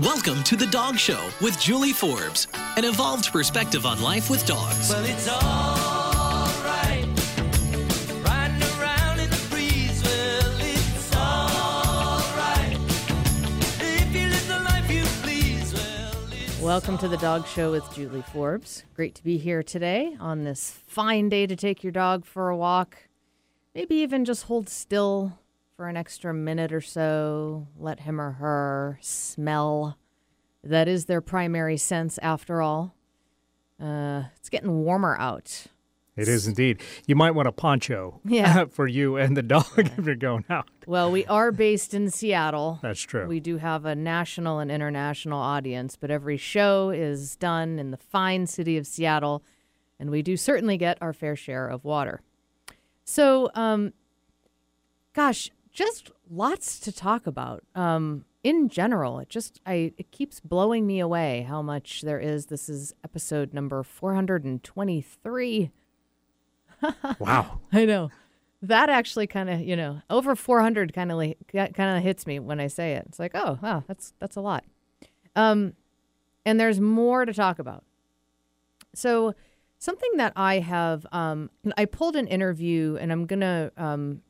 Welcome to The Dog Show with Julie Forbes, an evolved perspective on life with dogs. Well, it's alright. Riding around in the breeze. Well, it's alright. If you live the life please. Well, Welcome to the Dog Show with Julie Forbes. Great to be here today on this fine day to take your dog for a walk. Maybe even just hold still for an extra minute or so. Let him or her smell. That is their primary sense, after all. Uh, it's getting warmer out. It is indeed. You might want a poncho Yeah. for you and the dog if you're going out. Well, we are based in Seattle. That's true. We do have a national and international audience, but every show is done in the fine city of Seattle, and we do certainly get our fair share of water. So, um, gosh, just lots to talk about. Um, in general, it just I it keeps blowing me away how much there is. This is episode number four hundred and twenty-three. wow. I know. That actually kind of, you know, over 400 kind of like, kind of hits me when I say it. It's like, oh, wow, that's that's a lot. Um and there's more to talk about. So, something that I have um I pulled an interview and I'm going to um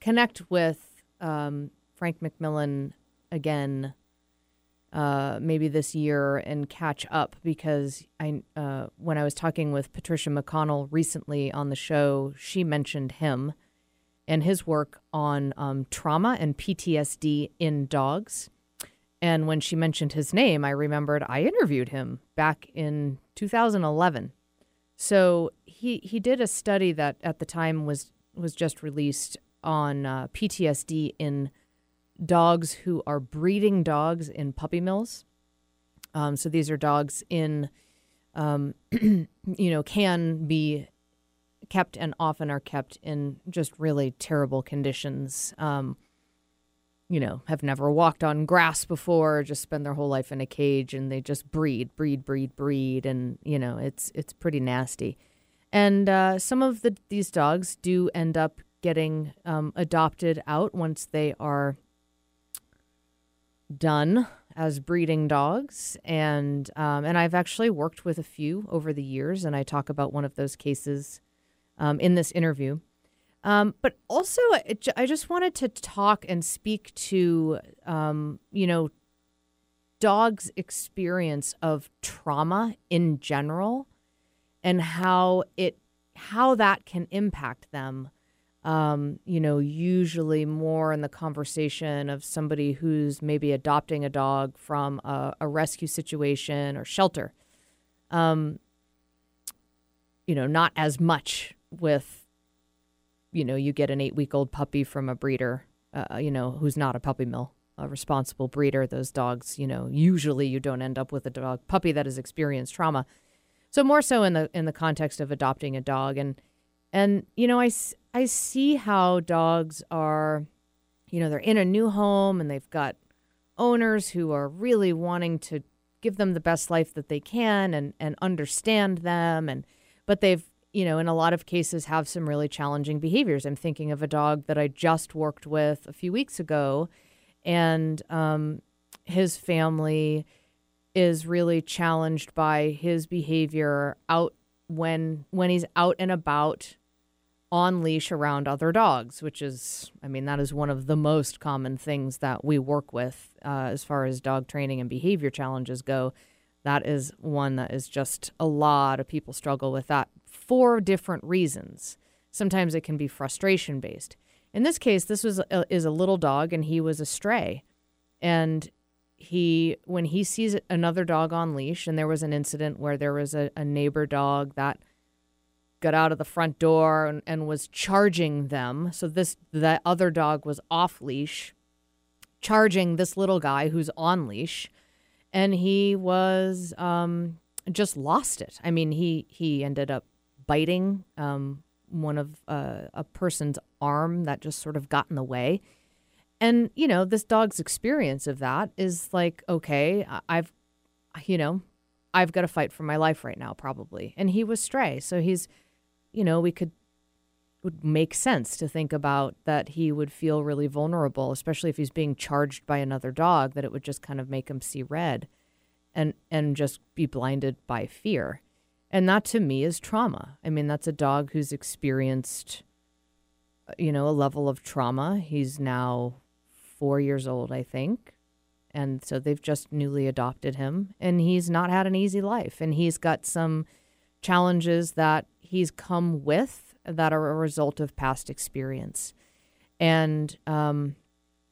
connect with um Frank McMillan again uh, maybe this year and catch up because I uh, when I was talking with Patricia McConnell recently on the show, she mentioned him and his work on um, trauma and PTSD in dogs. And when she mentioned his name, I remembered I interviewed him back in 2011. So he he did a study that at the time was was just released on uh, PTSD in dogs who are breeding dogs in puppy mills. Um, so these are dogs in, um, you know, can be kept and often are kept in just really terrible conditions. Um, you know, have never walked on grass before, just spend their whole life in a cage, and they just breed, breed, breed, breed, and you know, it's it's pretty nasty. And uh, some of the these dogs do end up getting um, adopted out once they are done as breeding dogs, and um, and I've actually worked with a few over the years, and I talk about one of those cases um, in this interview. Um, but also, I just wanted to talk and speak to um, you know dogs' experience of trauma in general, and how it how that can impact them um, you know, usually more in the conversation of somebody who's maybe adopting a dog from a, a rescue situation or shelter. Um, you know, not as much with, you know, you get an eight week old puppy from a breeder, uh, you know, who's not a puppy mill, a responsible breeder. Those dogs, you know, usually you don't end up with a dog puppy that has experienced trauma. So more so in the in the context of adopting a dog and and you know I, I see how dogs are you know they're in a new home and they've got owners who are really wanting to give them the best life that they can and and understand them and but they've you know in a lot of cases have some really challenging behaviors. I'm thinking of a dog that i just worked with a few weeks ago and um, his family is really challenged by his behavior out when when he's out and about on leash around other dogs, which is, I mean, that is one of the most common things that we work with uh, as far as dog training and behavior challenges go. That is one that is just a lot of people struggle with that for different reasons. Sometimes it can be frustration based. In this case, this was a, is a little dog and he was a stray, and he when he sees another dog on leash, and there was an incident where there was a, a neighbor dog that got out of the front door and, and was charging them. So this that other dog was off leash, charging this little guy who's on leash, and he was um, just lost it. I mean, he he ended up biting um, one of uh, a person's arm that just sort of got in the way. And you know, this dog's experience of that is like, okay, I've, you know, I've got to fight for my life right now, probably. And he was stray, so he's, you know, we could would make sense to think about that he would feel really vulnerable, especially if he's being charged by another dog, that it would just kind of make him see red and and just be blinded by fear. And that to me is trauma. I mean, that's a dog who's experienced uh, you know, a level of trauma. He's now 4 years old, I think. And so they've just newly adopted him and he's not had an easy life and he's got some challenges that he's come with that are a result of past experience. And um,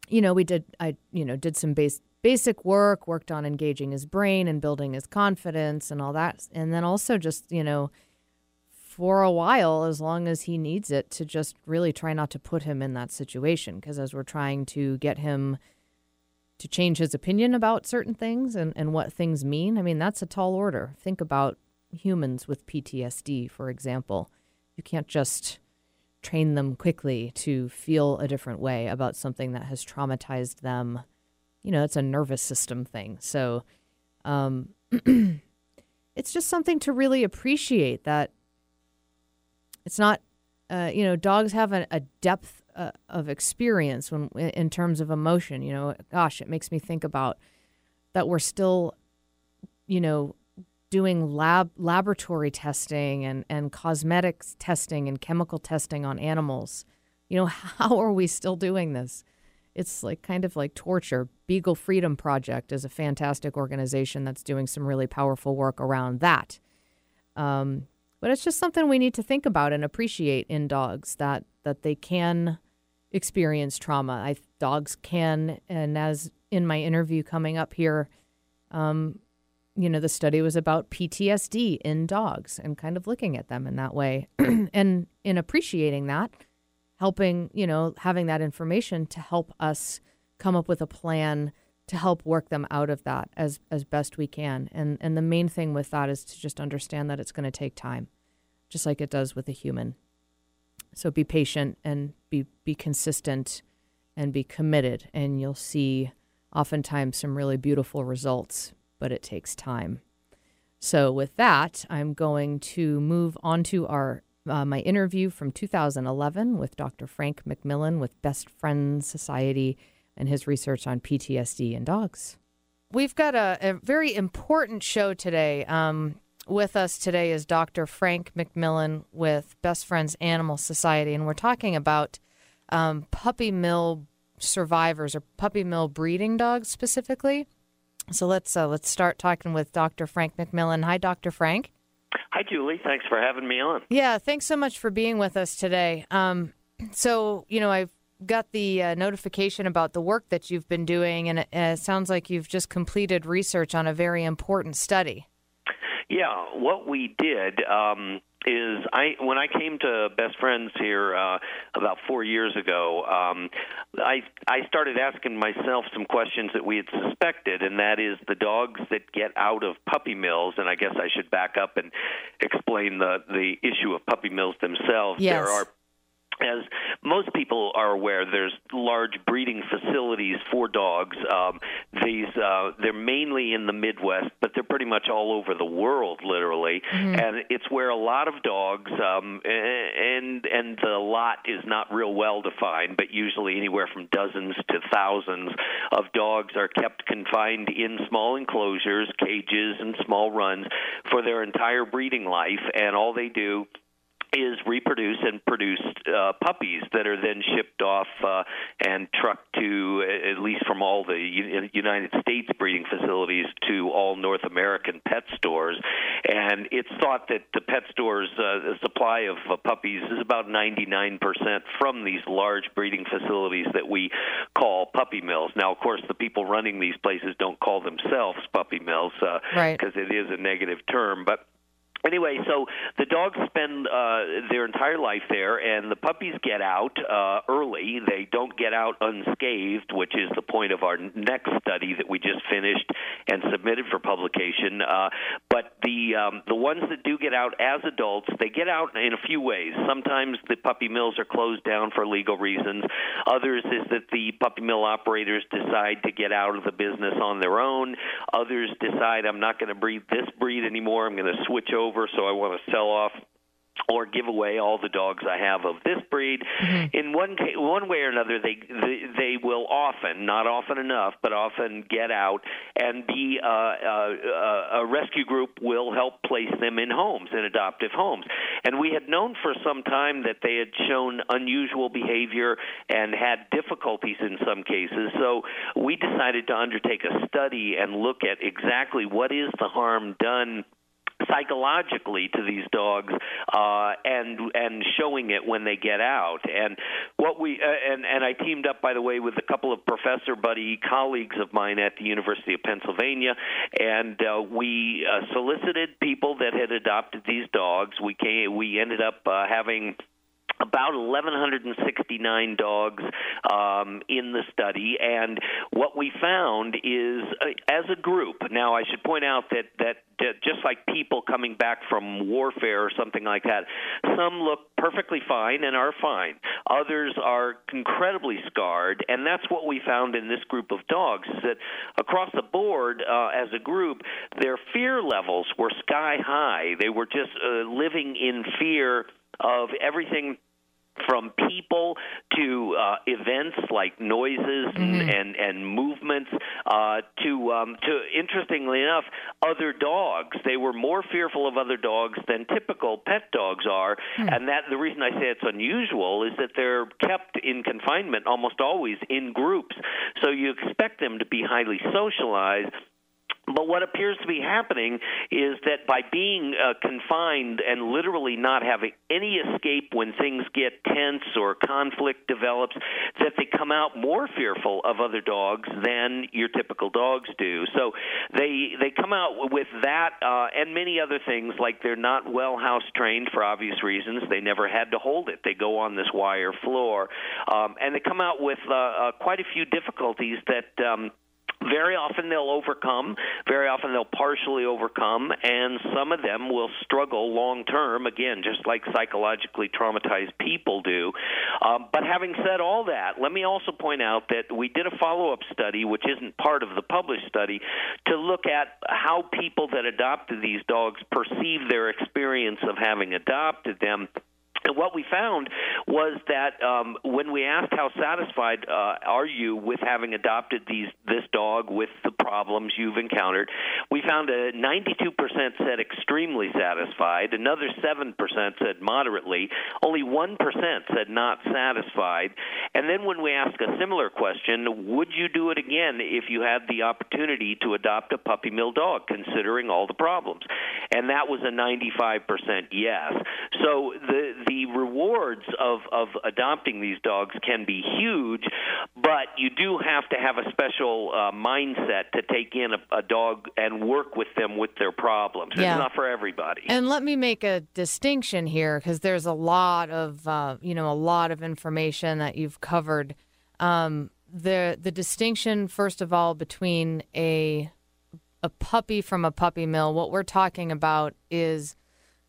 you know, we did I you know did some base basic work, worked on engaging his brain and building his confidence and all that, and then also just you know for a while as long as he needs it to just really try not to put him in that situation because as we're trying to get him to change his opinion about certain things and, and what things mean i mean that's a tall order think about humans with ptsd for example you can't just train them quickly to feel a different way about something that has traumatized them. You know, it's a nervous system thing. So um, it's just something to really appreciate that it's not, uh, you know, dogs have a, a depth uh, of experience when in terms of emotion. You know, gosh, it makes me think about that we're still, you know, doing lab laboratory testing and, and cosmetics testing and chemical testing on animals. You know, how are we still doing this? It's like kind of like torture. Beagle Freedom Project is a fantastic organization that's doing some really powerful work around that. Um, but it's just something we need to think about and appreciate in dogs that that they can experience trauma. I dogs can, and as in my interview coming up here, um, you know, the study was about PTSD in dogs and kind of looking at them in that way and in appreciating that, helping, you know, having that information to help us come up with a plan to help work them out of that as as best we can. And and the main thing with that is to just understand that it's going to take time, just like it does with a human. So be patient and be be consistent and be committed and you'll see oftentimes some really beautiful results but it takes time. So, with that, I'm going to move on to our uh, my interview from 2011 with Dr. Frank McMillan with Best Friends Society and his research on PTSD in dogs. We've got a, a very important show today. Um, with us today is Dr. Frank McMillan with Best Friends Animal Society, and we're talking about um, puppy mill survivors or puppy mill breeding dogs specifically. So let's uh, let's start talking with Dr. Frank McMillan. Hi, Dr. Frank. Hi, Julie. Thanks for having me on. Yeah, thanks so much for being with us today. Um, so you know, I've got the uh, notification about the work that you've been doing, and it, uh, sounds like you've just completed research on a very important study. Yeah, what we did um, is I when I came to Best Friends here uh, about four years ago, um, I I started asking myself some questions that we had suspected, and that is the dogs that get out of puppy mills. And I guess I should back up and explain the the issue of puppy mills themselves. Yes. There are as most people are aware, there's large breeding facilities for dogs. Um, these uh, they're mainly in the Midwest, but they're pretty much all over the world, literally. And it's where a lot of dogs, um, and and the lot is not real well defined, but usually anywhere from dozens to thousands of dogs are kept confined in small enclosures, cages, and small runs for their entire breeding life, and all they do is reproduce and produce uh, puppies that are then shipped off uh, and trucked to at least from all the U- United States breeding facilities to all North American pet stores. And it's thought that the pet stores' uh, supply of uh, puppies is about 99% from these large breeding facilities that we call puppy mills. Now, of course, the people running these places don't call themselves puppy mills because Right. it is a negative term, but Anyway, so the dogs spend uh, their entire life there, and the puppies get out uh, early. They don't get out unscathed, which is the point of our next study that we just finished and submitted for publication. Uh, but the um, the ones that do get out as adults, they get out in a few ways. Sometimes the puppy mills are closed down for legal reasons. Others is that the puppy mill operators decide to get out of the business on their own. Others decide I'm not going to breed this breed anymore. I'm going to switch over, so I want to sell off or give away all the dogs I have of this breed. In one ca- one way or another, they, they they will often, not often enough, but often get out and be uh, uh, uh, a rescue group will help place them in homes, in adoptive homes. And we had known for some time that they had shown unusual behavior and had difficulties in some cases. So we decided to undertake a study and look at exactly what is the harm done psychologically to these dogs uh, and and showing it when they get out. And what we uh, and and I teamed up by the way with a couple of professor buddy colleagues of mine at the University of Pennsylvania and uh, we uh, solicited people that had adopted these dogs. We came we ended up uh, having about 1,169 dogs um, in the study, and what we found is, uh, as a group. Now, I should point out that that just like people coming back from warfare or something like that, some look perfectly fine and are fine. Others are incredibly scarred, and that's what we found in this group of dogs. Is that across the board, uh, as a group, their fear levels were sky high. They were just uh, living in fear of everything from people to uh, events like noises and, and and movements uh, to um, to interestingly enough other dogs. They were more fearful of other dogs than typical pet dogs are, and that the reason I say it's unusual is that they're kept in confinement almost always in groups. So you expect them to be highly socialized. But what appears to be happening is that by being uh, confined and literally not having any escape when things get tense or conflict develops, that they come out more fearful of other dogs than your typical dogs do. So they they come out with that uh, and many other things like they're not well house trained for obvious reasons. They never had to hold it. They go on this wire floor, um, and they come out with uh, uh, quite a few difficulties that. Um, very often they'll overcome, very often they'll partially overcome, and some of them will struggle long term, again, just like psychologically traumatized people do. Um, but having said all that, let me also point out that we did a follow up study, which isn't part of the published study, to look at how people that adopted these dogs perceive their experience of having adopted them. And what we found was that um, when we asked how satisfied uh, are you with having adopted these this dog with the problems you've encountered, we found a 92% said extremely satisfied, another 7% said moderately, only 1% said not satisfied. And then when we asked a similar question, would you do it again if you had the opportunity to adopt a puppy mill dog, considering all the problems? And that was a 95% yes. So the the rewards of of adopting these dogs can be huge, but you do have to have a special uh, mindset to take in a, a dog and work with them with their problems. Yeah. It's not for everybody. And let me make a distinction here because there's a lot of uh, you know a lot of information that you've covered. Um, the the distinction, first of all, between a a puppy from a puppy mill. What we're talking about is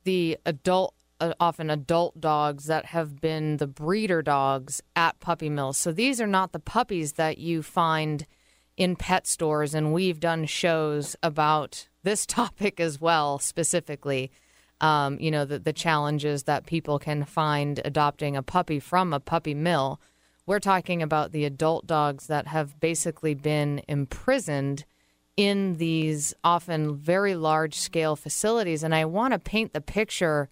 the adult, often adult dogs that have been the breeder dogs at puppy mills. So these are not the puppies that you find in pet stores, and we've done shows about this topic as well, specifically. Um, you know, the, the challenges that people can find adopting a puppy from a puppy mill. We're talking about the adult dogs that have basically been imprisoned in these often very large scale facilities. And I want to paint the picture,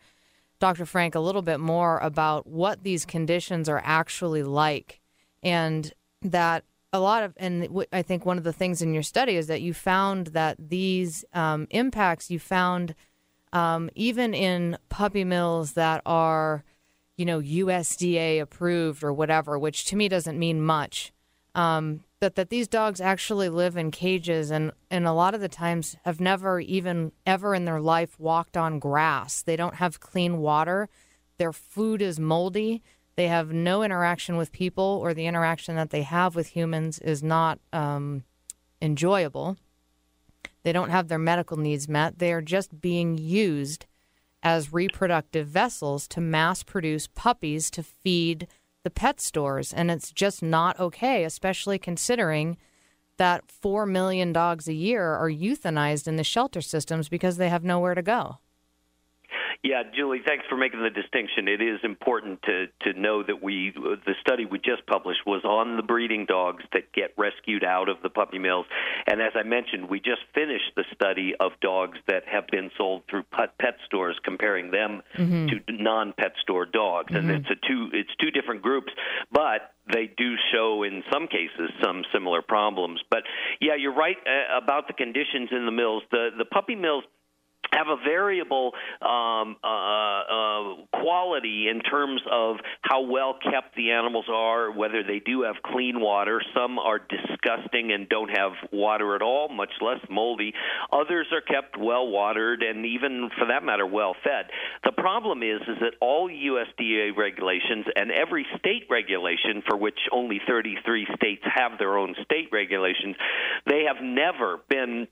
Dr. Frank, a little bit more about what these conditions are actually like. And that a lot of, and I think one of the things in your study is that you found that these um, impacts you found um, even in puppy mills that are, you know, USDA approved or whatever, which to me doesn't mean much. Um, that that these dogs actually live in cages and and a lot of the times have never even ever in their life walked on grass. They don't have clean water. Their food is moldy. They have no interaction with people, or the interaction that they have with humans is not um, enjoyable. They don't have their medical needs met. They are just being used as reproductive vessels to mass produce puppies to feed the pet stores. And it's just not okay, especially considering that 4 million dogs a year are euthanized in the shelter systems because they have nowhere to go. Yeah, Julie, thanks for making the distinction. It is important to, to know that we the study we just published was on the breeding dogs that get rescued out of the puppy mills, and as I mentioned, we just finished the study of dogs that have been sold through pet, pet stores, comparing them to non-pet store dogs, and it's a two it's two different groups, but they do show in some cases some similar problems. But yeah, you're right uh, about the conditions in the mills. The the puppy mills have a variable um, uh, uh, quality in terms of how well kept the animals are, whether they do have clean water. Some are disgusting and don't have water at all, much less moldy. Others are kept well watered and even, for that matter, well fed. The problem is, is that all USDA regulations and every state regulation, for which only 33 states have their own state regulations, they have never been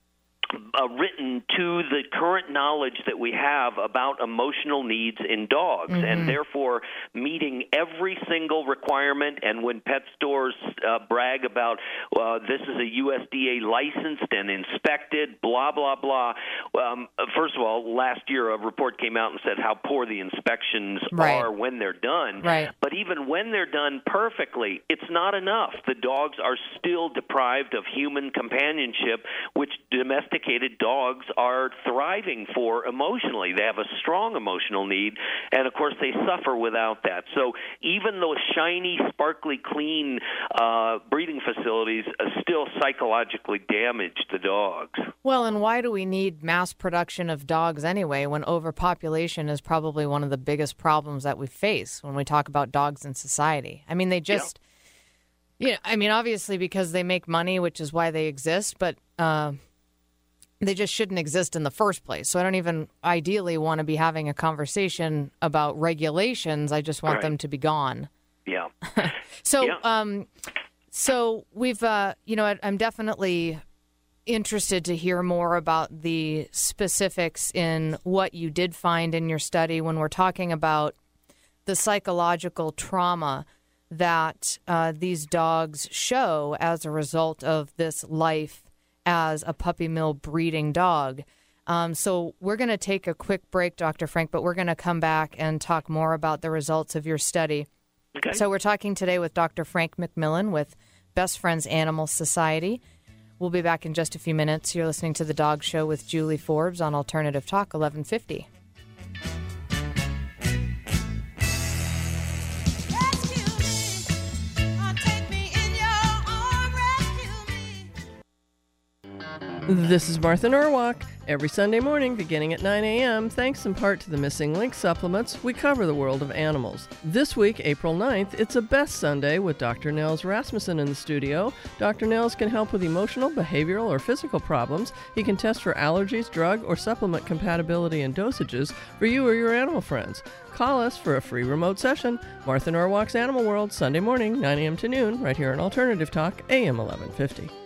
uh, written to the current knowledge that we have about emotional needs in dogs, and therefore meeting every single requirement. And when pet stores uh, brag about uh, this is a USDA licensed and inspected, blah blah blah. Um, first of all, last year a report came out and said how poor the inspections Right. are when they're done. Right. But even when they're done perfectly, it's not enough. The dogs are still deprived of human companionship, which domesticated dogs are thriving for emotionally. They have a strong emotional need, and of course, they suffer without that. So even those shiny, sparkly, clean uh, breeding facilities still psychologically damage the dogs. Well, and why do we need mass production of dogs anyway when overpopulation is probably one of the biggest problems that we face when we talk about dogs in society? I mean, they just, you know, I mean, obviously because they make money, which is why they exist, but uh, they just shouldn't exist in the first place. So I don't even ideally want to be having a conversation about regulations. I just want Right. them to be gone. Yeah. So, Yeah. um, so we've, uh, you know, I'm definitely interested to hear more about the specifics in what you did find in your study when we're talking about the psychological trauma that uh, these dogs show as a result of this life as a puppy mill breeding dog. Um, so we're going to take a quick break, Dr. Frank, but we're going to come back and talk more about the results of your study. Okay. So we're talking today with Dr. Frank McMillan with Best Friends Animal Society. We'll be back in just a few minutes. You're listening to The Dog Show with Julie Forbes on Alternative Talk 1150. This is Martha Norwalk. Every Sunday morning, beginning at 9 a.m., thanks in part to the Missing Link supplements, we cover the world of animals. This week, April 9th, it's a Best Sunday with Dr. Nels Rasmussen in the studio. Dr. Nels can help with emotional, behavioral, or physical problems. He can test for allergies, drug, or supplement compatibility and dosages for you or your animal friends. Call us for a free remote session. Martha Norwalk's Animal World, Sunday morning, 9 a.m. to noon, right here on Alternative Talk, AM 1150.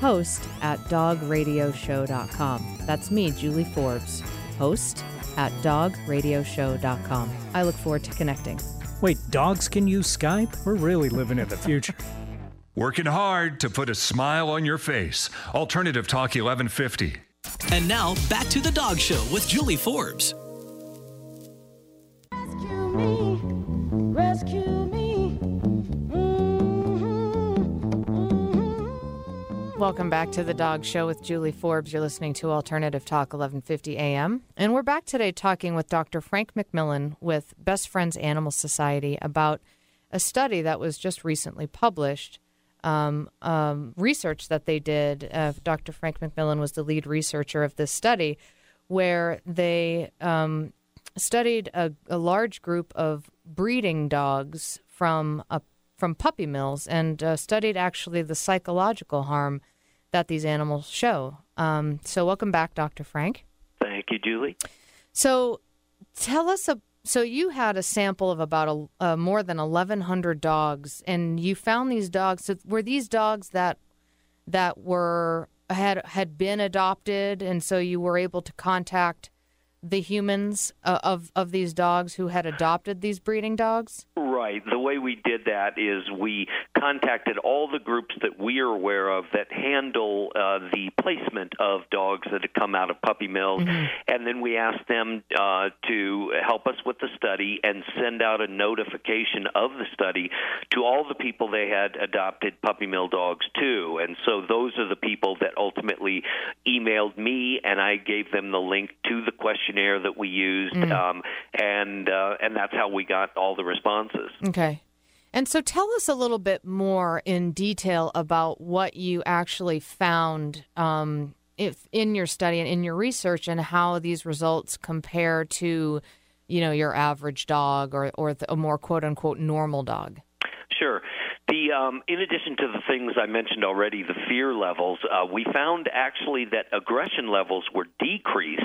host at dogradioshow.com. That's me, Julie Forbes, host at dogradioshow.com. I look forward to connecting. Wait, dogs can use Skype? We're really living in the future. Working hard to put a smile on your face. Alternative Talk 1150. And now back to the Dog Show with Julie Forbes. Welcome back to the Dog Show with Julie Forbes. You're listening to Alternative Talk 1150 AM. And we're back today talking with Dr. Frank McMillan with Best Friends Animal Society about a study that was just recently published. Um, um, research that they did. Uh, Dr. Frank McMillan was the lead researcher of this study, where they um, studied a, a large group of breeding dogs from a, from puppy mills and uh, studied actually the psychological harm that these animals show. Um, so, welcome back, Dr. Frank. Thank you, Julie. So, tell us a. So you had a sample of about a, uh, more than eleven hundred dogs, and you found these dogs. So were these dogs that that were had had been adopted, and so you were able to contact the humans uh, of of these dogs who had adopted these breeding dogs? Right. The way we did that is we contacted all the groups that we are aware of that handle uh, the placement of dogs that have come out of puppy mills, and then we asked them uh, to help us with the study and send out a notification of the study to all the people they had adopted puppy mill dogs to. And so those are the people that ultimately emailed me, and I gave them the link to the questionnaire that we used, um, and uh, and that's how we got all the responses. Okay. And so tell us a little bit more in detail about what you actually found um, if in your study and in your research and how these results compare to, you know, your average dog or, or a more quote unquote normal dog. Sure. The um, in addition to the things I mentioned already, the fear levels, uh, we found actually that aggression levels were decreased.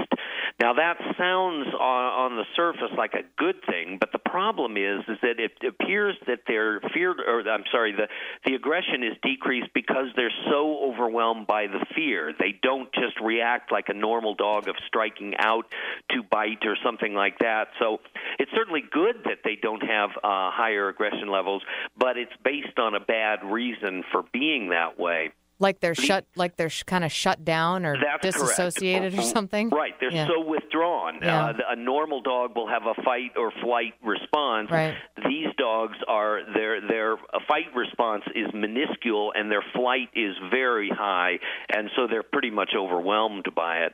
Now that sounds on, on the surface like a good thing, but the problem is is that it appears that their fear, or I'm sorry, the the aggression is decreased because they're so overwhelmed by the fear. They don't just react like a normal dog of striking out to bite or something like that. So it's certainly good that they don't have uh, higher aggression levels, but it's based on a bad reason for being that way. Like they're shut, like they're sh- kind of shut down or That's disassociated correct. or something. Right, they're Yeah. so withdrawn. Yeah. Uh, a normal dog will have a fight or flight response. Right. These dogs are their their fight response is minuscule and their flight is very high, and so they're pretty much overwhelmed by it.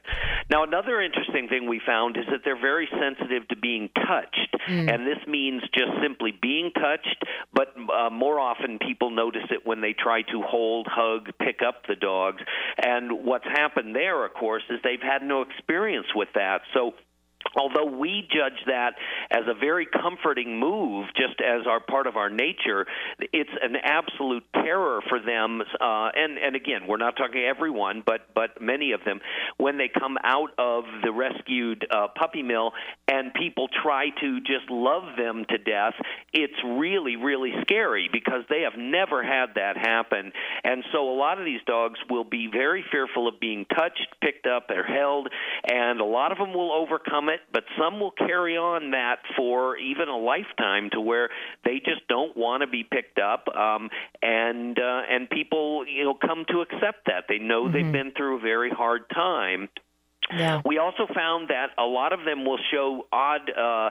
Now, another interesting thing we found is that they're very sensitive to being touched, and this means just simply being touched. But uh, more often, people notice it when they try to hold, hug, pick up the dogs. And what's happened there, of course, is they've had no experience with that. So although we judge that as a very comforting move just as our part of our nature it's an absolute terror for them uh, and and again we're not talking everyone but but many of them when they come out of the rescued uh, puppy mill and people try to just love them to death it's really really scary because they have never had that happen. And so a lot of these dogs will be very fearful of being touched picked up or held and a lot of them will overcome it, but some will carry on that for even a lifetime to where they just don't want to be picked up, um, and uh, and people you know come to accept that they know they've been through a very hard time. Yeah. We also found that a lot of them will show odd uh,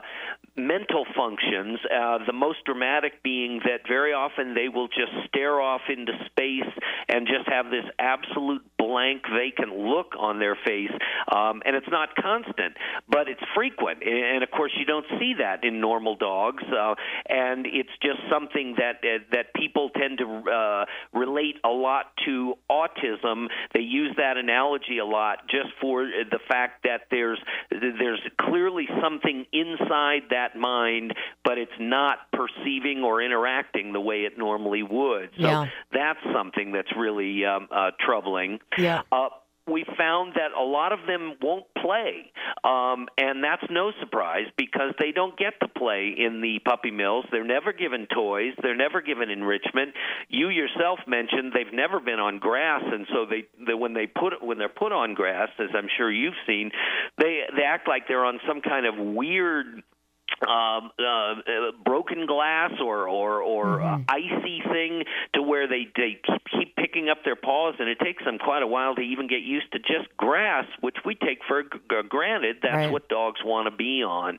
mental functions, uh, the most dramatic being that very often they will just stare off into space and just have this absolute blank, vacant look on their face. Um, and it's not constant, but it's frequent. And of course, you don't see that in normal dogs. Uh, and it's just something that, uh, that people tend to uh, relate a lot to autism. They use that analogy a lot just for the fact that there's there's clearly something inside that mind, but it's not perceiving or interacting the way it normally would. So Yeah. that's something that's really um, uh, troubling. Yeah. Uh, we found that a lot of them won't play, um, and that's no surprise because they don't get to play in the puppy mills. They're never given toys. They're never given enrichment. You yourself mentioned they've never been on grass, and so they, they when they put when they're put on grass, as I'm sure you've seen, they they act like they're on some kind of weird um, uh, uh, broken glass or or, or uh, icy thing to where they they keep, picking up their paws, and it takes them quite a while to even get used to just grass, which we take for g- granted. That's Right. what dogs want to be on.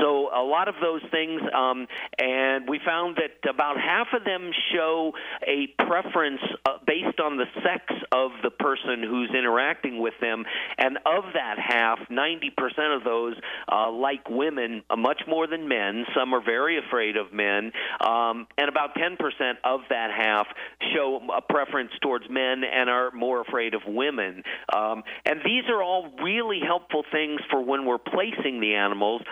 So a lot of those things, um, and we found that about half of them show a preference uh, based on the sex of the person who's interacting with them, and of that half, 90% of those uh, like women uh, much more than men. Some are very afraid of men, um, and about 10% of that half show a preference towards men and are more afraid of women. Um, and these are all really helpful things for when we're placing the animals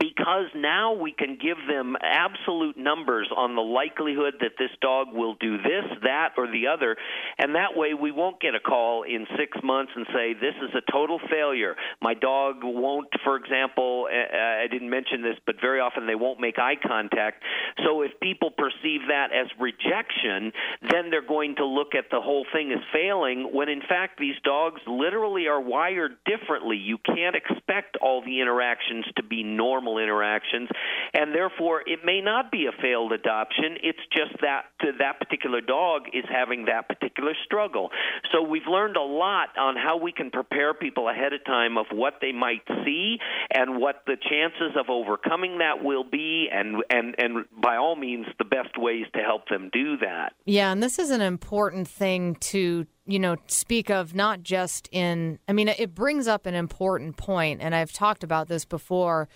because now we can give them absolute numbers on the likelihood that this dog will do this, that, or the other, and that way we won't get a call in six months and say, This is a total failure. My dog won't, for example, uh, I didn't mention this, but very often they won't make eye contact. So if people perceive that as rejection, then they're going to look at the whole thing as failing, when in fact these dogs literally are wired differently. You can't expect all the interactions to be normal interactions, and therefore it may not be a failed adoption. It's just that that particular dog is having that particular struggle. So we've learned a lot on how we can prepare people ahead of time of what they might see and what the chances of overcoming that will be, and and and by all means the best ways to help them do that. Yeah, and this is an important thing to you know speak of not just in I mean it brings up an important point and I've talked about this before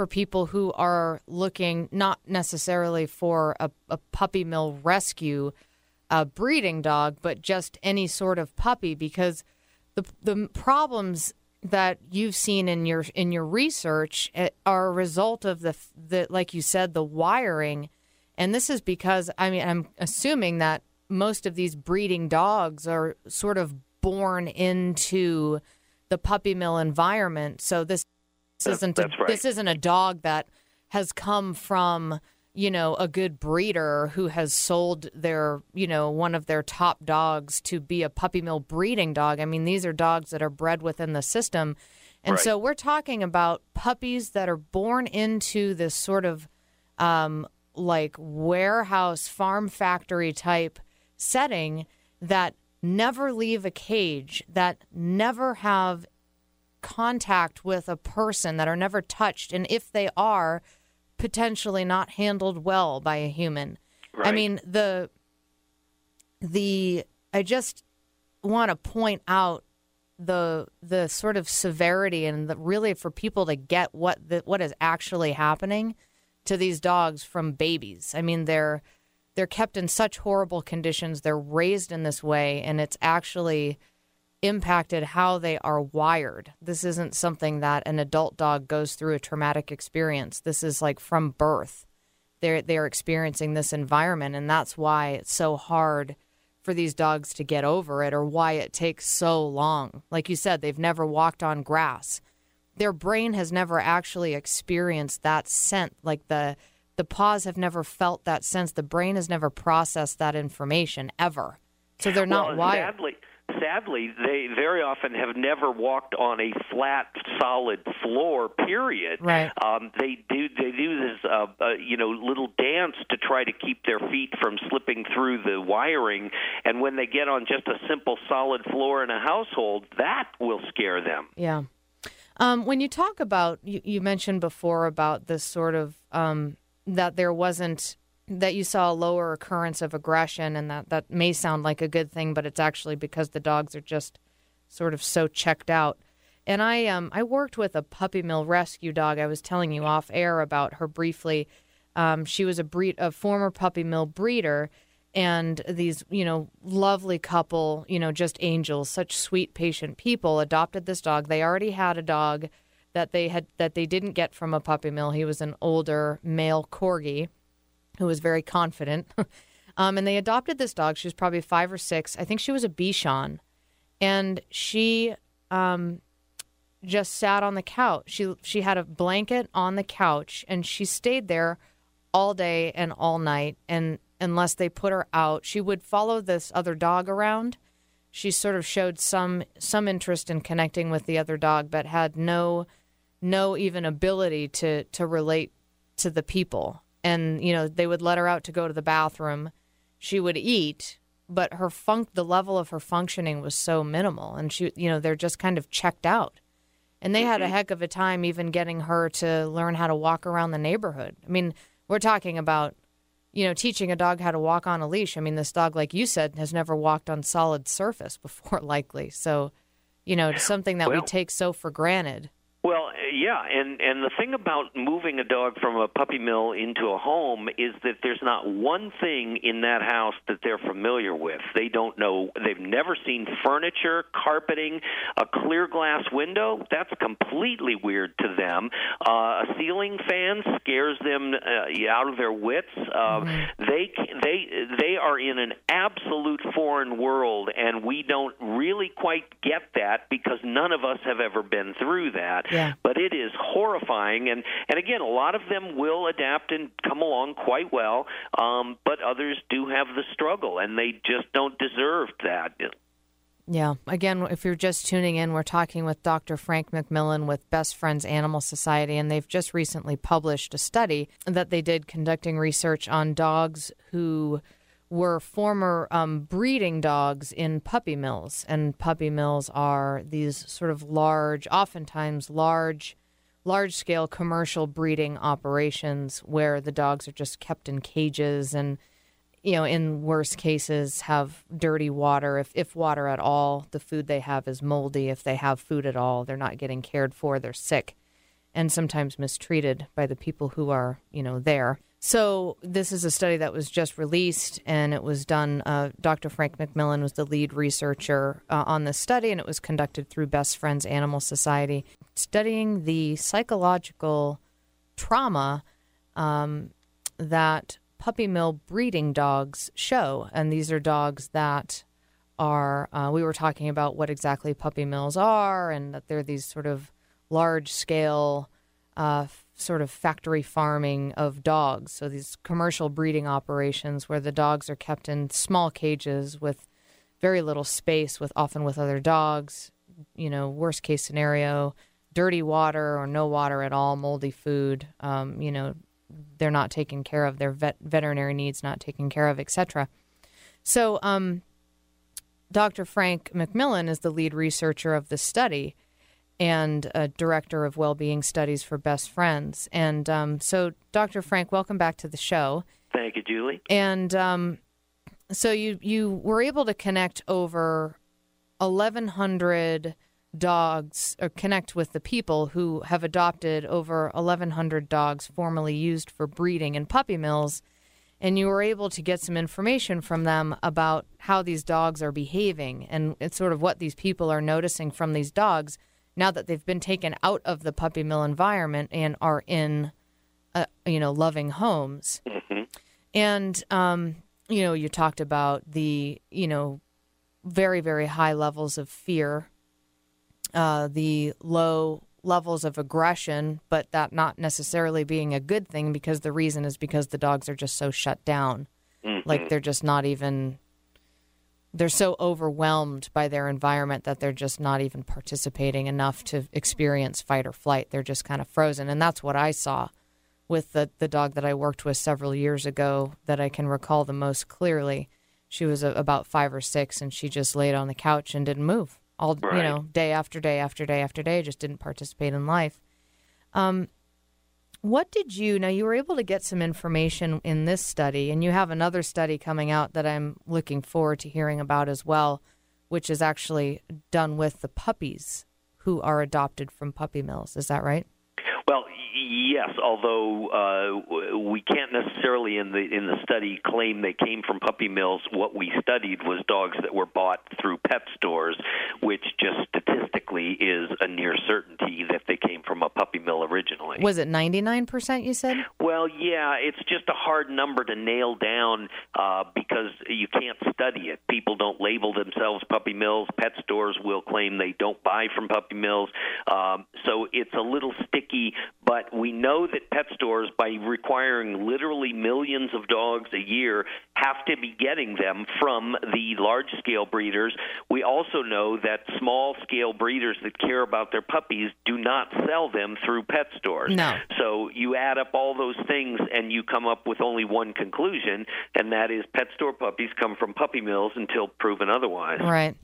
for people who are looking not necessarily for a, a puppy mill rescue a breeding dog but just any sort of puppy because the the problems that you've seen in your in your research eh, are a result of the the like you said the wiring. And this is because I mean I'm assuming that most of these breeding dogs are sort of born into the puppy mill environment. So this this isn't a, right. this isn't a dog that has come from you know a good breeder who has sold their you know one of their top dogs to be a puppy mill breeding dog. I mean these are dogs that are bred within the system. And Right. so we're talking about puppies that are born into this sort of um, like warehouse farm factory type setting that never leave a cage, that never have contact with a person that are never touched and if they are potentially not handled well by a human. I mean the the i just want to point out the the sort of severity and the, really for people to get what the, what is actually happening to these dogs from babies. I mean they're they're kept in such horrible conditions. They're raised in this way and it's actually impacted how they are wired. This isn't something that an adult dog goes through a traumatic experience. This is like from birth. They're they're experiencing this environment and that's why it's so hard for these dogs to get over it or why it takes so long. Like you said, they've never walked on grass. Their brain has never actually experienced that scent like the the paws have never felt that sense. The brain has never processed that information ever. So they're not well, wired. Sadly, sadly, they very often have never walked on a flat, solid floor. Period. Right. Um, they do. They do this, uh, uh, you know, little dance to try to keep their feet from slipping through the wiring. And when they get on just a simple, solid floor in a household, that will scare them. Yeah. Um, when you talk about, you, you mentioned before about this sort of um, that there wasn't that you saw a lower occurrence of aggression, and that that may sound like a good thing, but it's actually because the dogs are just sort of so checked out. And I um I worked with a puppy mill rescue dog. I was telling you off air about her briefly. Um, she was a breed a former puppy mill breeder, and these you know lovely couple, you know just angels, such sweet patient people adopted this dog. They already had a dog that they had that they didn't get from a puppy mill. He was an older male corgi who was very confident. um, and they adopted this dog. She was probably five or six. I think she was a Bichon. And she um, just sat on the couch. She she had a blanket on the couch and she stayed there all day and all night and unless they put her out, she would follow this other dog around. She sort of showed some some interest in connecting with the other dog but had no no even ability to to relate to the people. And you know, they would let her out to go to the bathroom. She would eat, but her funk the level of her functioning was so minimal and she you know, they're just kind of checked out. And they had a mm-hmm. heck of a time even getting her to learn how to walk around the neighborhood. I mean, we're talking about, you know, teaching a dog how to walk on a leash. I mean, this dog, like you said, has never walked on solid surface before, likely. So, you know, it's something that we take so for granted. Well, yeah, and and the thing about moving a dog from a puppy mill into a home is that there's not one thing in that house that they're familiar with. They don't know. They've never seen furniture, carpeting, a clear glass window. That's completely weird to them. Uh, a ceiling fan scares them uh, out of their wits. Uh, They they they are in an absolute foreign world, and we don't really quite get that because none of us have ever been through that. Yeah. But it is horrifying, and and again, a lot of them will adapt and come along quite well, um, but others do have the struggle, and they just don't deserve that. Yeah. Again, if you're just tuning in, we're talking with Dr. Frank McMillan with Best Friends Animal Society, and they've just recently published a study that they did conducting research on dogs who were former um, breeding dogs in puppy mills. And puppy mills are these sort of large, oftentimes large, large scale commercial breeding operations where the dogs are just kept in cages and you know, in worst cases, have dirty water, if, if water at all. The food they have is moldy. If they have food at all, they're not getting cared for. They're sick and sometimes mistreated by the people who are, you know, there. So this is a study that was just released, and it was done. Uh, Dr. Frank McMillan was the lead researcher uh, on this study, and it was conducted through Best Friends Animal Society, studying the psychological trauma um, that puppy mill breeding dogs show. And these are dogs that are, uh, we were talking about what exactly puppy mills are, and that they're these sort of large scale, uh, sort of factory farming of dogs. So these commercial breeding operations where the dogs are kept in small cages with very little space, with often with other dogs. You know, worst case scenario, dirty water or no water at all, moldy food. Um, you know, they're not taken care of, their vet- veterinary needs not taken care of, etc. So, um, Dr. Frank McMillan is the lead researcher of the study and a director of well-being studies for Best Friends. And um, so, Dr. Frank, welcome back to the show. Thank you, Julie. And um, so you you were able to connect over 1,100 dogs, or connect with the people who have adopted over 1,100 dogs formerly used for breeding in puppy mills. And you were able to get some information from them about how these dogs are behaving and it's sort of what these people are noticing from these dogs now that they've been taken out of the puppy mill environment and are in, uh, you know, loving homes. And um, you know, you talked about the you know very very high levels of fear, uh, the low levels of aggression, but that not necessarily being a good thing because the reason is because the dogs are just so shut down, like they're just not even. They're so overwhelmed by their environment that they're just not even participating enough to experience fight or flight. They're just kind of frozen. And that's what I saw with the, the dog that I worked with several years ago that I can recall the most clearly. She was a, about five or six, and she just laid on the couch and didn't move all you know day after day after day after day. Just didn't participate in life. Um, what did you now? You were able to get some information in this study, and you have another study coming out that I'm looking forward to hearing about as well, which is actually done with the puppies who are adopted from puppy mills. Is that right? Well, yes, although uh, we can't necessarily in the in the study claim they came from puppy mills. What we studied was dogs that were bought through pet stores, which just statistically is a near certainty that they came from a puppy mill originally. Was it 99%, you said? Well, yeah, it's just a hard number to nail down uh, because you can't study it. People don't label themselves puppy mills. Pet stores will claim they don't buy from puppy mills. Um, so it's a little sticky, but we know that pet stores, by requiring literally millions of dogs a year, have to be getting them from the large scale breeders. We also know that small scale breeders that care about their puppies do not sell them through pet stores. No. So you add up all those things and you come up with only one conclusion, and that is pet store puppies come from puppy mills until proven otherwise. Right.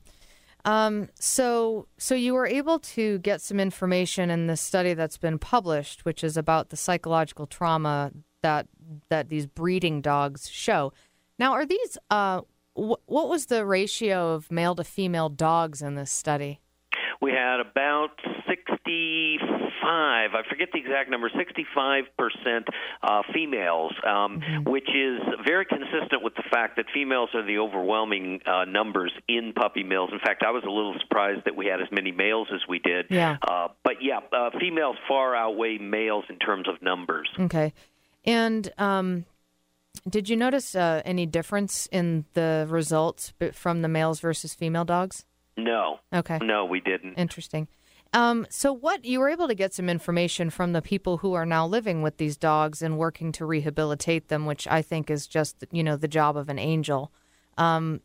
Um, so, so you were able to get some information in this study that's been published, which is about the psychological trauma that that these breeding dogs show. Now, are these? Uh, wh- what was the ratio of male to female dogs in this study? We had about 65, I forget the exact number, 65% uh, females, um, which is very consistent with the fact that females are the overwhelming uh, numbers in puppy mills. In fact, I was a little surprised that we had as many males as we did. Yeah. Uh, but yeah, uh, females far outweigh males in terms of numbers. Okay. And um, did you notice uh, any difference in the results from the males versus female dogs? No. Okay. No, we didn't. Interesting. Um, so, what you were able to get some information from the people who are now living with these dogs and working to rehabilitate them, which I think is just you know the job of an angel. Um,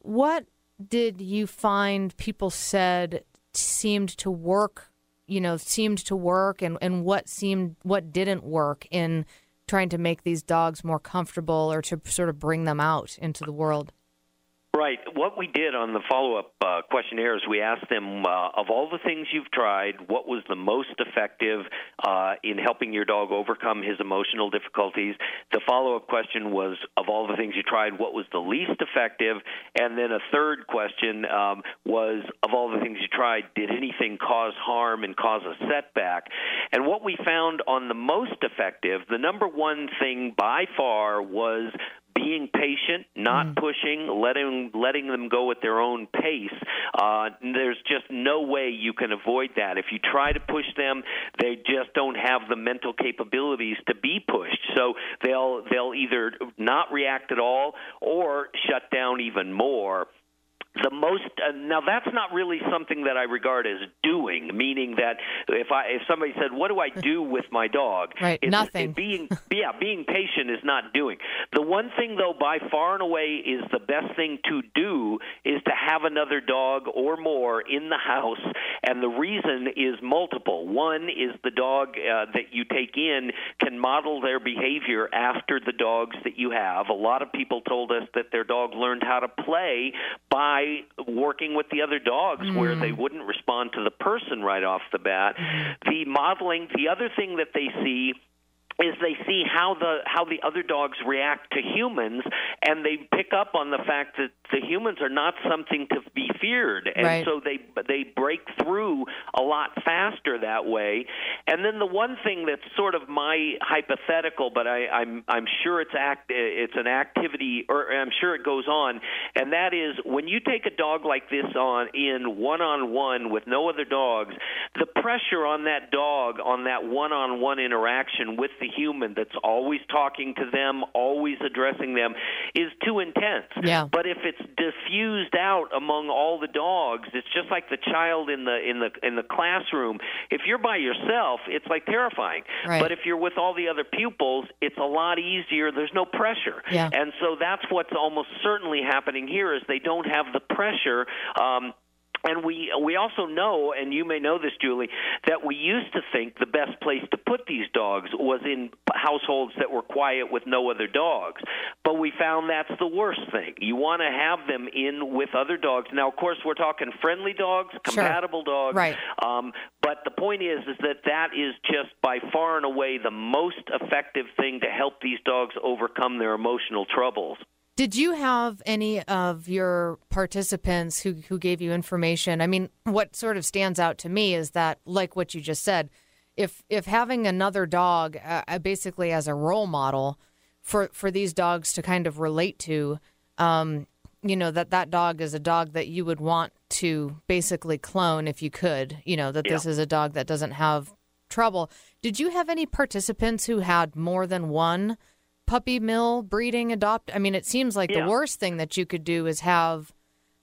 what did you find people said seemed to work? You know, seemed to work, and and what seemed what didn't work in trying to make these dogs more comfortable or to sort of bring them out into the world. Right. What we did on the follow up uh, questionnaire is we asked them uh, of all the things you've tried, what was the most effective uh, in helping your dog overcome his emotional difficulties? The follow up question was of all the things you tried, what was the least effective? And then a third question um, was of all the things you tried, did anything cause harm and cause a setback? And what we found on the most effective, the number one thing by far was being patient, not pushing, letting letting them go at their own pace. Uh, there's just no way you can avoid that. If you try to push them, they just don't have the mental capabilities to be pushed. So they'll they'll either not react at all or shut down even more the most uh, now that's not really something that I regard as doing meaning that if I if somebody said what do I do with my dog? Right, it's- nothing. it being yeah being patient is not doing. The one thing though by far and away is the best thing to do is to have another dog or more in the house and the reason is multiple. One is the dog uh, that you take in can model their behavior after the dogs that you have. A lot of people told us that their dog learned how to play by working with the other dogs where mm. they wouldn't respond to the person right off the bat. Mm-hmm. The modeling, the other thing that they see is they see how the how the other dogs react to humans and they pick up on the fact that the humans are not something to be feared and Right. so they they break through a lot faster that way and then the one thing that's sort of my hypothetical but I I'm I'm sure it's act it's an activity or I'm sure it goes on and that is when you take a dog like this on in one on one with no other dogs the pressure on that dog on that one on one interaction with the human that's always talking to them always addressing them is too intense Yeah. but if it's diffused out among all the dogs it's just like the child in the in the in the classroom if you're by yourself it's like terrifying Right. but if you're with all the other pupils it's a lot easier there's no pressure Yeah. and so that's what's almost certainly happening here is they don't have the pressure um and we we also know, and you may know this, Julie, that we used to think the best place to put these dogs was in households that were quiet with no other dogs. But we found that's the worst thing. You want to have them in with other dogs. Now, of course, we're talking friendly dogs, Sure. compatible dogs. Right. Um, but the point is, is that that is just by far and away the most effective thing to help these dogs overcome their emotional troubles. Did you have any of your participants who, who gave you information? I mean, what sort of stands out to me is that, like what you just said, if if having another dog uh, uh, basically as a role model for for these dogs to kind of relate to, um, you know that that dog is a dog that you would want to basically clone if you could. You know that this is a dog that doesn't have trouble. Did you have any participants who had more than one? Puppy mill breeding adopt i mean it seems like Yeah. the worst thing that you could do is have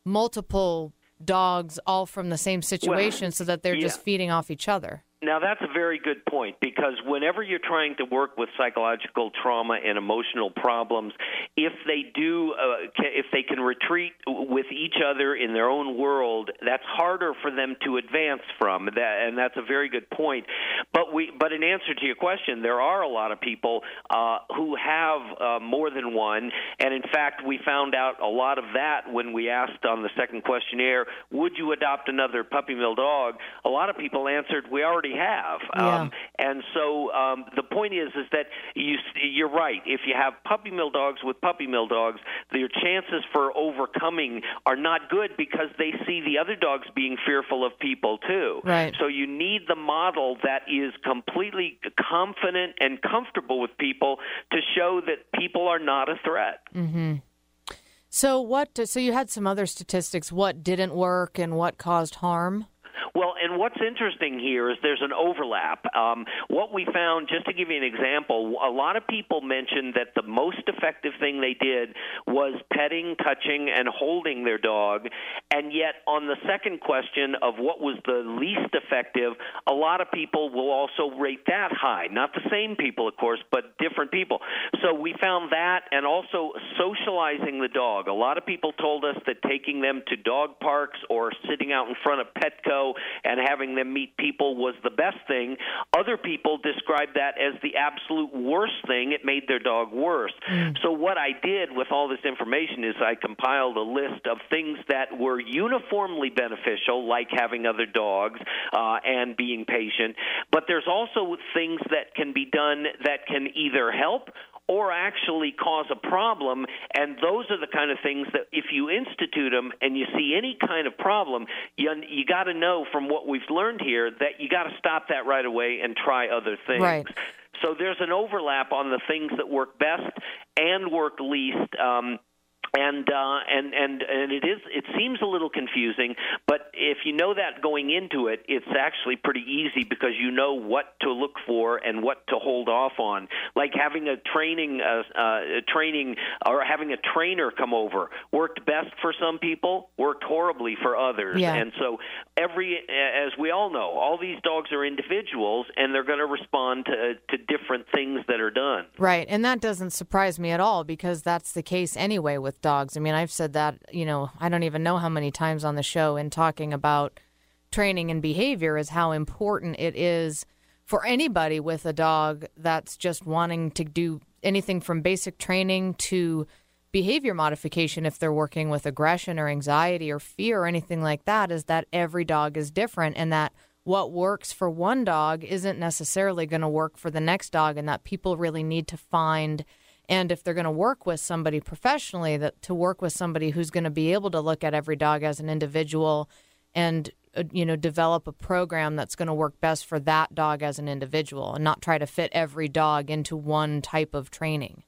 multiple dogs all from the same situation so that they're just feeding off each other Now, that's a very good point because whenever you're trying to work with psychological trauma and emotional problems, if they do, uh, if they can retreat with each other in their own world, that's harder for them to advance from. That, and that's a very good point. But we, but in answer to your question, there are a lot of people uh, who have uh, more than one, and in fact, we found out a lot of that when we asked on the second questionnaire, "Would you adopt another puppy mill dog?" A lot of people answered, "We already already have. Yeah. Um, and so um, the point is, is that you you're right. If you have puppy mill dogs with puppy mill dogs, their chances for overcoming are not good because they see the other dogs being fearful of people too. Right. So you need the model that is completely confident and comfortable with people to show that people are not a threat. So what? So you had some other statistics. What didn't work and what caused harm? Well, and what's interesting here is there's an overlap. Um, what we found, just to give you an example, a lot of people mentioned that the most effective thing they did was petting, touching, and holding their dog. And yet, on the second question of what was the least effective, a lot of people will also rate that high. Not the same people, of course, but different people. So we found that, and also socializing the dog. A lot of people told us that taking them to dog parks or sitting out in front of Petco and having them meet people was the best thing. Other people described that as the absolute worst thing. It made their dog worse. So what I did with all this information is I compiled a list of things that were uniformly beneficial, like having other dogs uh, and being patient. But there's also things that can be done that can either help or actually cause a problem. And those are the kind of things that if you institute them and you see any kind of problem, you, you got to know from what we've learned here that you got to stop that right away and try other things. Right. So there's an overlap on the things that work best and work least. Um, and uh, and and and it is it seems a little confusing, but if you know that going into it, it's actually pretty easy because you know what to look for and what to hold off on. Like having a training uh, uh, training or having a trainer come over worked best for some people, worked horribly for others, Yeah. and so every as we all know, all these dogs are individuals and they're going to respond to to different things that are done. Right. And that doesn't surprise me at all because that's the case anyway with dogs. I mean, I've said that, you know, I don't even know how many times on the show in talking about training and behavior is how important it is for anybody with a dog that's just wanting to do anything from basic training to behavior modification if they're working with aggression or anxiety or fear or anything like that is that every dog is different and that what works for one dog isn't necessarily going to work for the next dog and that people really need to find and if they're going to work with somebody professionally that to work with somebody who's going to be able to look at every dog as an individual and uh, you know develop a program that's going to work best for that dog as an individual and not try to fit every dog into one type of training.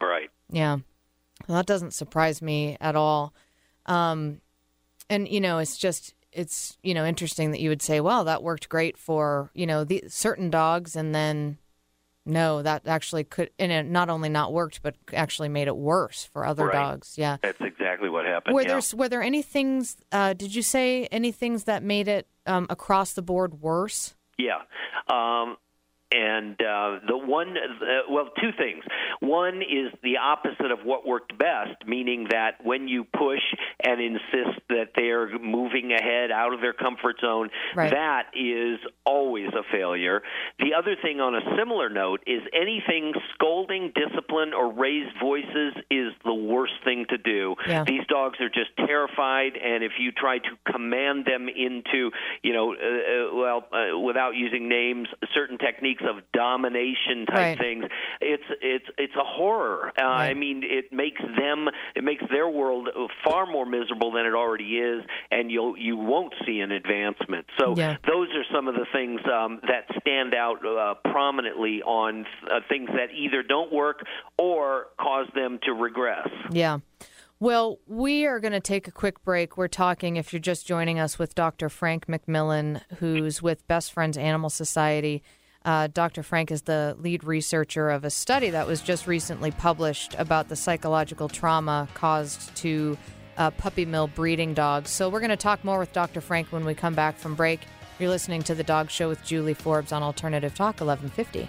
Right. yeah. Well, that doesn't surprise me at all. Um, and you know it's just it's you know interesting that you would say well that worked great for you know the certain dogs and then no that actually could and it not only not worked but actually made it worse for other Right. dogs yeah That's exactly what happened. were yeah. there were there any things uh, did you say any things that made it um, across the board worse Yeah. Um, and uh, the one, uh, well, two things. One is the opposite of what worked best, meaning that when you push and insist that they're moving ahead out of their comfort zone, Right. that is always a failure. The other thing on a similar note is anything scolding, discipline, or raised voices is the worst thing to do. Yeah. These dogs are just terrified, and if you try to command them into, you know, uh, uh, well, uh, without using names, certain techniques of domination type Right. things, it's it's it's a horror. Uh, I mean, it makes them, it makes their world far more miserable than it already is, and you'll you won't see an advancement. So Yeah. those are some of the things um, that stand out uh, prominently on uh, things that either don't work or cause them to regress. Yeah. Well, we are going to take a quick break. We're talking, if you're just joining us, with Dr. Frank McMillan, who's with Best Friends Animal Society. Uh, Dr. Frank is the lead researcher of a study that was just recently published about the psychological trauma caused to uh, puppy mill breeding dogs. So we're going to talk more with Dr. Frank when we come back from break. You're listening to The Dog Show with Julie Forbes on Alternative Talk 1150.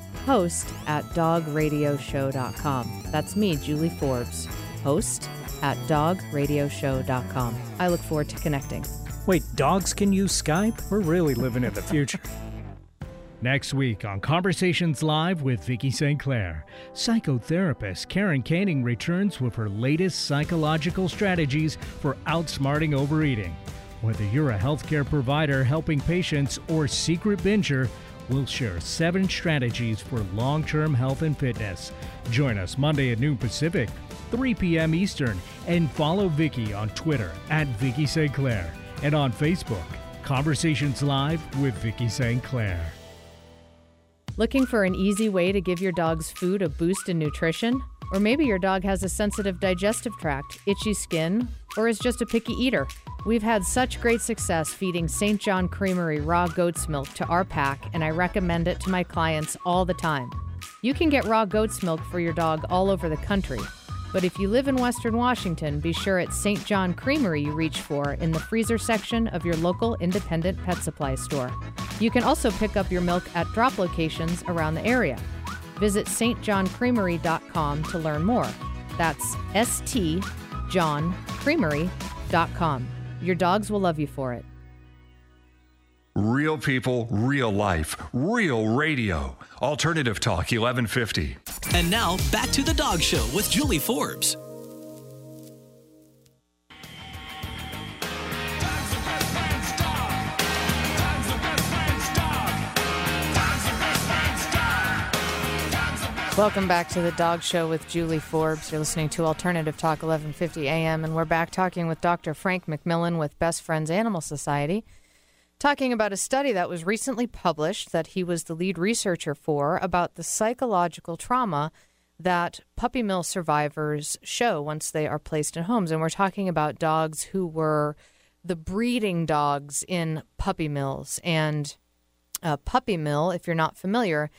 host at dogradioshow.com. That's me, Julie Forbes, host at dogradioshow.com. I look forward to connecting. Wait, dogs can use Skype? We're really living in the future. Next week on Conversations Live with Vicki St. Clair, psychotherapist Karen Koenig returns with her latest psychological strategies for outsmarting overeating. Whether you're a healthcare provider helping patients or secret binger, we'll share seven strategies for long term health and fitness. Join us Monday at noon Pacific, 3 p.m. Eastern, and follow Vicki on Twitter at Vicki St. Clair and on Facebook, Conversations Live with Vicki St. Clair. Looking for an easy way to give your dog's food a boost in nutrition? Or maybe your dog has a sensitive digestive tract, itchy skin, or is just a picky eater. We've had such great success feeding St. John Creamery raw goat's milk to our pack, and I recommend it to my clients all the time. You can get raw goat's milk for your dog all over the country. But if you live in Western Washington, be sure it's St. John Creamery you reach for in the freezer section of your local independent pet supply store. You can also pick up your milk at drop locations around the area. Visit stjohncreamery.com to learn more. That's stjohncreamery.com. Your dogs will love you for it. Real people, real life, real radio. Alternative Talk 1150. And now back to the Dog Show with Julie Forbes. Welcome back to the Dog Show with Julie Forbes. You're listening to Alternative Talk 1150 AM, and we're back talking with Dr. Frank McMillan with Best Friends Animal Society, talking about a study that was recently published that he was the lead researcher for about the psychological trauma that puppy mill survivors show once they are placed in homes. And we're talking about dogs who were the breeding dogs in puppy mills. And a puppy mill, if you're not familiar,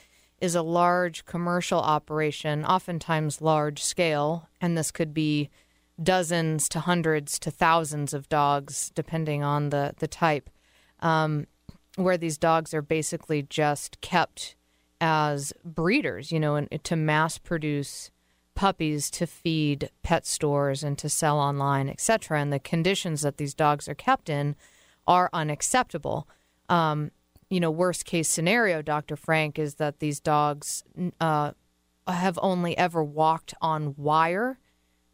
is a large commercial operation, oftentimes large scale, and this could be dozens to hundreds to thousands of dogs, depending on the, the type, um, where these dogs are basically just kept as breeders, you know, and to mass produce puppies to feed pet stores and to sell online, etc. And the conditions that these dogs are kept in are unacceptable. Um, you know, worst case scenario, Dr. Frank, is that these dogs uh, have only ever walked on wire,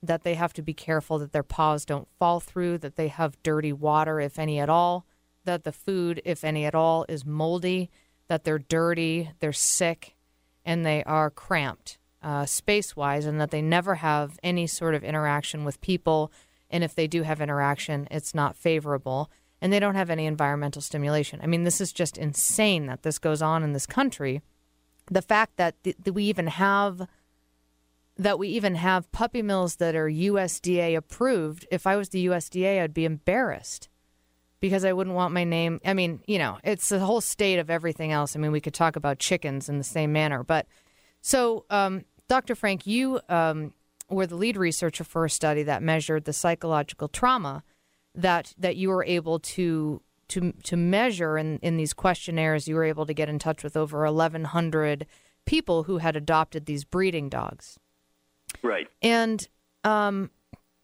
that they have to be careful that their paws don't fall through, that they have dirty water, if any at all, that the food, if any at all, is moldy, that they're dirty, they're sick, and they are cramped uh, space wise, and that they never have any sort of interaction with people. And if they do have interaction, it's not favorable and they don't have any environmental stimulation. I mean, this is just insane that this goes on in this country. The fact that, th- that we even have that we even have puppy mills that are USDA approved. If I was the USDA, I'd be embarrassed because I wouldn't want my name. I mean, you know, it's the whole state of everything else. I mean, we could talk about chickens in the same manner, but so, um, Dr. Frank, you um, were the lead researcher for a study that measured the psychological trauma that that you were able to to to measure in in these questionnaires you were able to get in touch with over 1100 people who had adopted these breeding dogs. Right. and um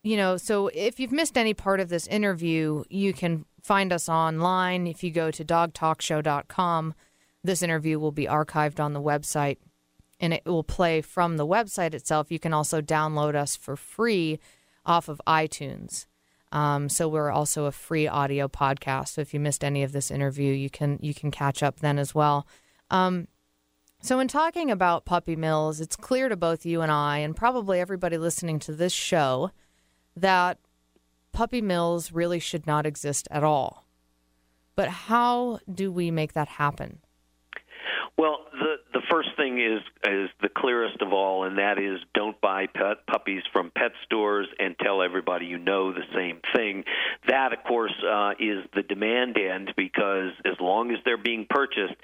you know so if you've missed any part of this interview you can find us online. If you go to dogtalkshow.com this interview will be archived on the website and it will play from the website itself. You can also download us for free off of iTunes um, so we're also a free audio podcast. So if you missed any of this interview, you can you can catch up then as well. Um, so in talking about puppy mills, it's clear to both you and I, and probably everybody listening to this show, that puppy mills really should not exist at all. But how do we make that happen? Well, the the first thing is is the clearest of all, and that is don't buy pet puppies from pet stores and tell everybody you know the same thing. That, of course, uh, is the demand end because as long as they're being purchased,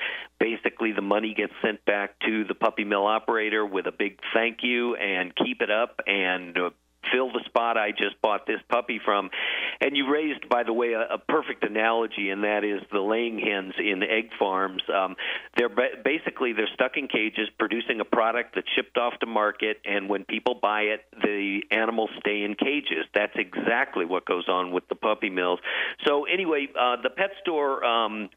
basically the money gets sent back to the puppy mill operator with a big thank you and keep it up and. Uh, fill the spot I just bought this puppy from. And you raised, by the way, a, a perfect analogy, and that is the laying hens in egg farms. Um, they're ba- basically they're stuck in cages, producing a product that's shipped off to market, and when people buy it, the animals stay in cages. That's exactly what goes on with the puppy mills. So anyway, uh, the pet store. Um,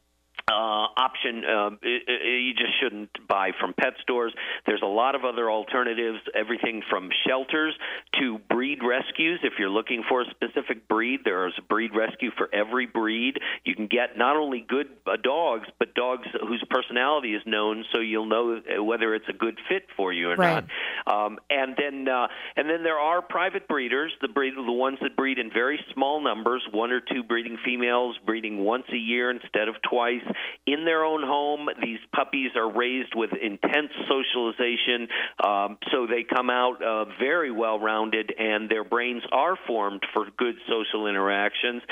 uh, option i you just shouldn't buy from pet stores. There's a lot of other alternatives, everything from shelters to breed rescues. If you're looking for a specific breed, there's a breed rescue for every breed. You can get not only good uh, dogs, but dogs whose personality is known, so you'll know uh, whether it's a good fit for you or Right. not. Um, and then uh, and then there are private breeders, the breed the ones that breed in very small numbers, one or two breeding females breeding once a year instead of twice in their own home. These puppies are raised with intense socialization, um, so they come out uh, very well rounded, and their brains are formed for good social interactions.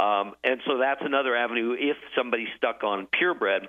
Um, and so that's another avenue if somebody's stuck on purebred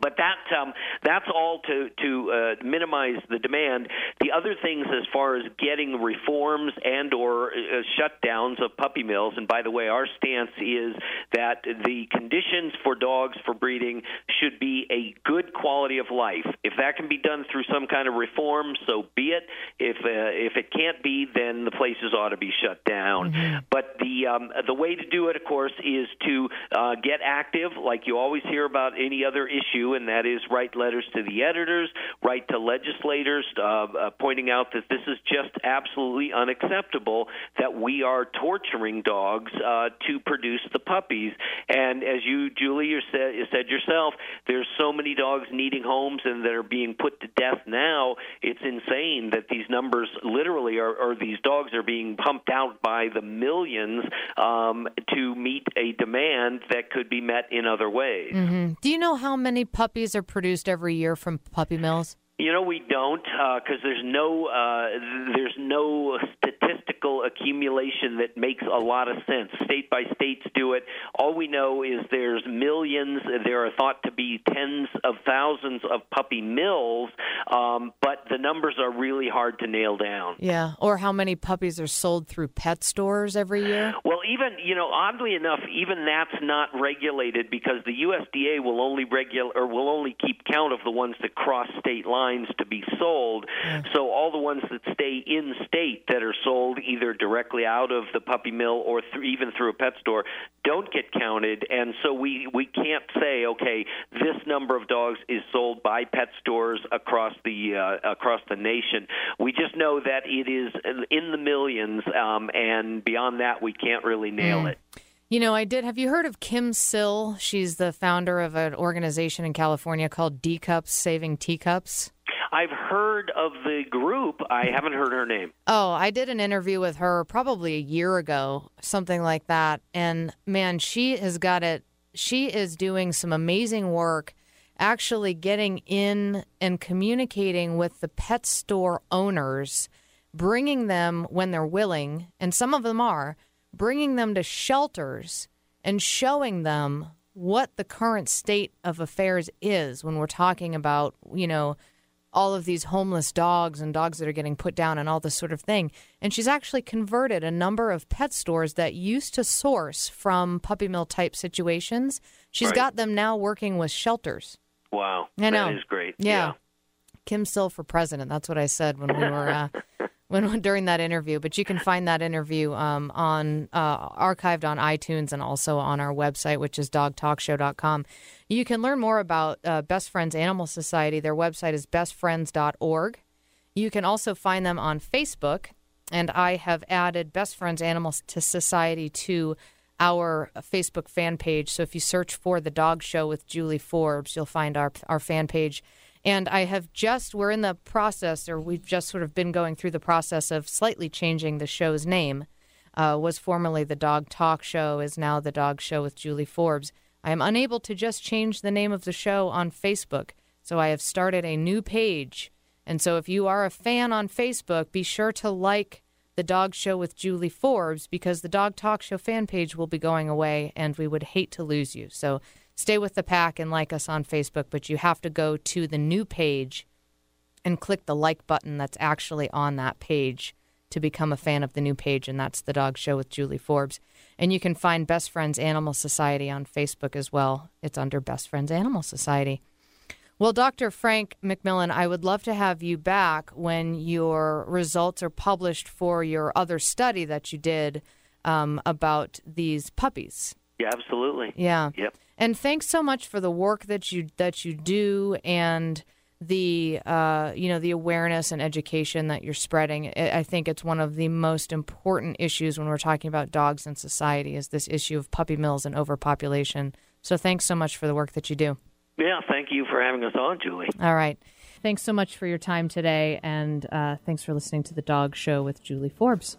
but that um, that's all to to uh, minimize the demand. The other things, as far as getting reforms and or uh, shutdowns of puppy mills, and by the way, our stance is that the conditions for dogs for breeding should be a good quality of life. If that can be done through some kind of reform, so be it. If uh, if it can't be, then the places ought to be shut down. But the um, the way to do it, of course, is to uh, get active, like you always hear about any other issue, and that is write letters to the editors, write to legislators, uh, uh, pointing out that this is just absolutely unacceptable that we are torturing dogs uh, to produce the puppies. And as you, Julie, you said, you said yourself, there's so many dogs needing homes and that are being put to death now. It's insane that these numbers literally are, or these dogs are being pumped out by the millions um, to meet a demand that could be met in other ways. hmm Do you know how many puppies are produced every year from puppy mills? You know, we don't because there's no uh, there's no statistical accumulation that makes a lot of sense. State by states do it. All we know is there's millions. There are thought to be tens of thousands of puppy mills, um, but the numbers are really hard to nail down. Yeah. Or how many puppies are sold through pet stores every year? Well, even you know, oddly enough, even that's not regulated because the USDA will only regular or will only keep count of the ones that cross state lines to be sold. So all the ones that stay in state that are sold either directly out of the puppy mill or through, even through a pet store don't get counted, and so we we can't say okay, this number of dogs is sold by pet stores across the uh, across the nation. We just know that it is in the millions, um, and beyond that, we can't really nail it. You know, I did. Have you heard of Kim Sill? She's the founder of an organization in California called D Cups Saving Teacups. I've heard of the group. I haven't heard her name. Oh, I did an interview with her probably a year ago, something like that. And man, she has got it. She is doing some amazing work actually getting in and communicating with the pet store owners, bringing them when they're willing, and some of them are, bringing them to shelters and showing them what the current state of affairs is when we're talking about, you know, all of these homeless dogs and dogs that are getting put down and all this sort of thing. And she's actually converted a number of pet stores that used to source from puppy mill type situations. She's Right. got them now working with shelters. Wow, I know. that is great. Yeah. Kim Sill for president. That's what I said when we were uh, when during that interview. But you can find that interview um, on uh, archived on iTunes and also on our website, which is dogtalkshow.com. You can learn more about uh, Best Friends Animal Society. Their website is bestfriends.org. You can also find them on Facebook, and I have added Best Friends Animal to Society to our Facebook fan page. So if you search for the Dog Show with Julie Forbes, you'll find our our fan page. And I have just we're in the process, or we've just sort of been going through the process of slightly changing the show's name. Uh, was formerly the Dog Talk Show, is now the Dog Show with Julie Forbes. I am unable to just change the name of the show on Facebook, so I have started a new page. And so if you are a fan on Facebook, be sure to like the Dog Show with Julie Forbes because the Dog Talk Show fan page will be going away and we would hate to lose you. So stay with the pack and like us on Facebook, but you have to go to the new page and click the like button that's actually on that page to become a fan of the new page, and that's The Dog Show with Julie Forbes. And you can find Best Friends Animal Society on Facebook as well. It's under Best Friends Animal Society. Well, Dr. Frank McMillan, I would love to have you back when your results are published for your other study that you did um, about these puppies. Yeah, absolutely. Yeah. Yep. And thanks so much for the work that you that you do and the uh, you know the awareness and education that you're spreading. I I think it's one of the most important issues when we're talking about dogs in society is this issue of puppy mills and overpopulation. So thanks so much for the work that you do. Yeah, thank you for having us on, Julie. All right. Thanks so much for your time today, and uh, thanks for listening to the Dog Show with Julie Forbes.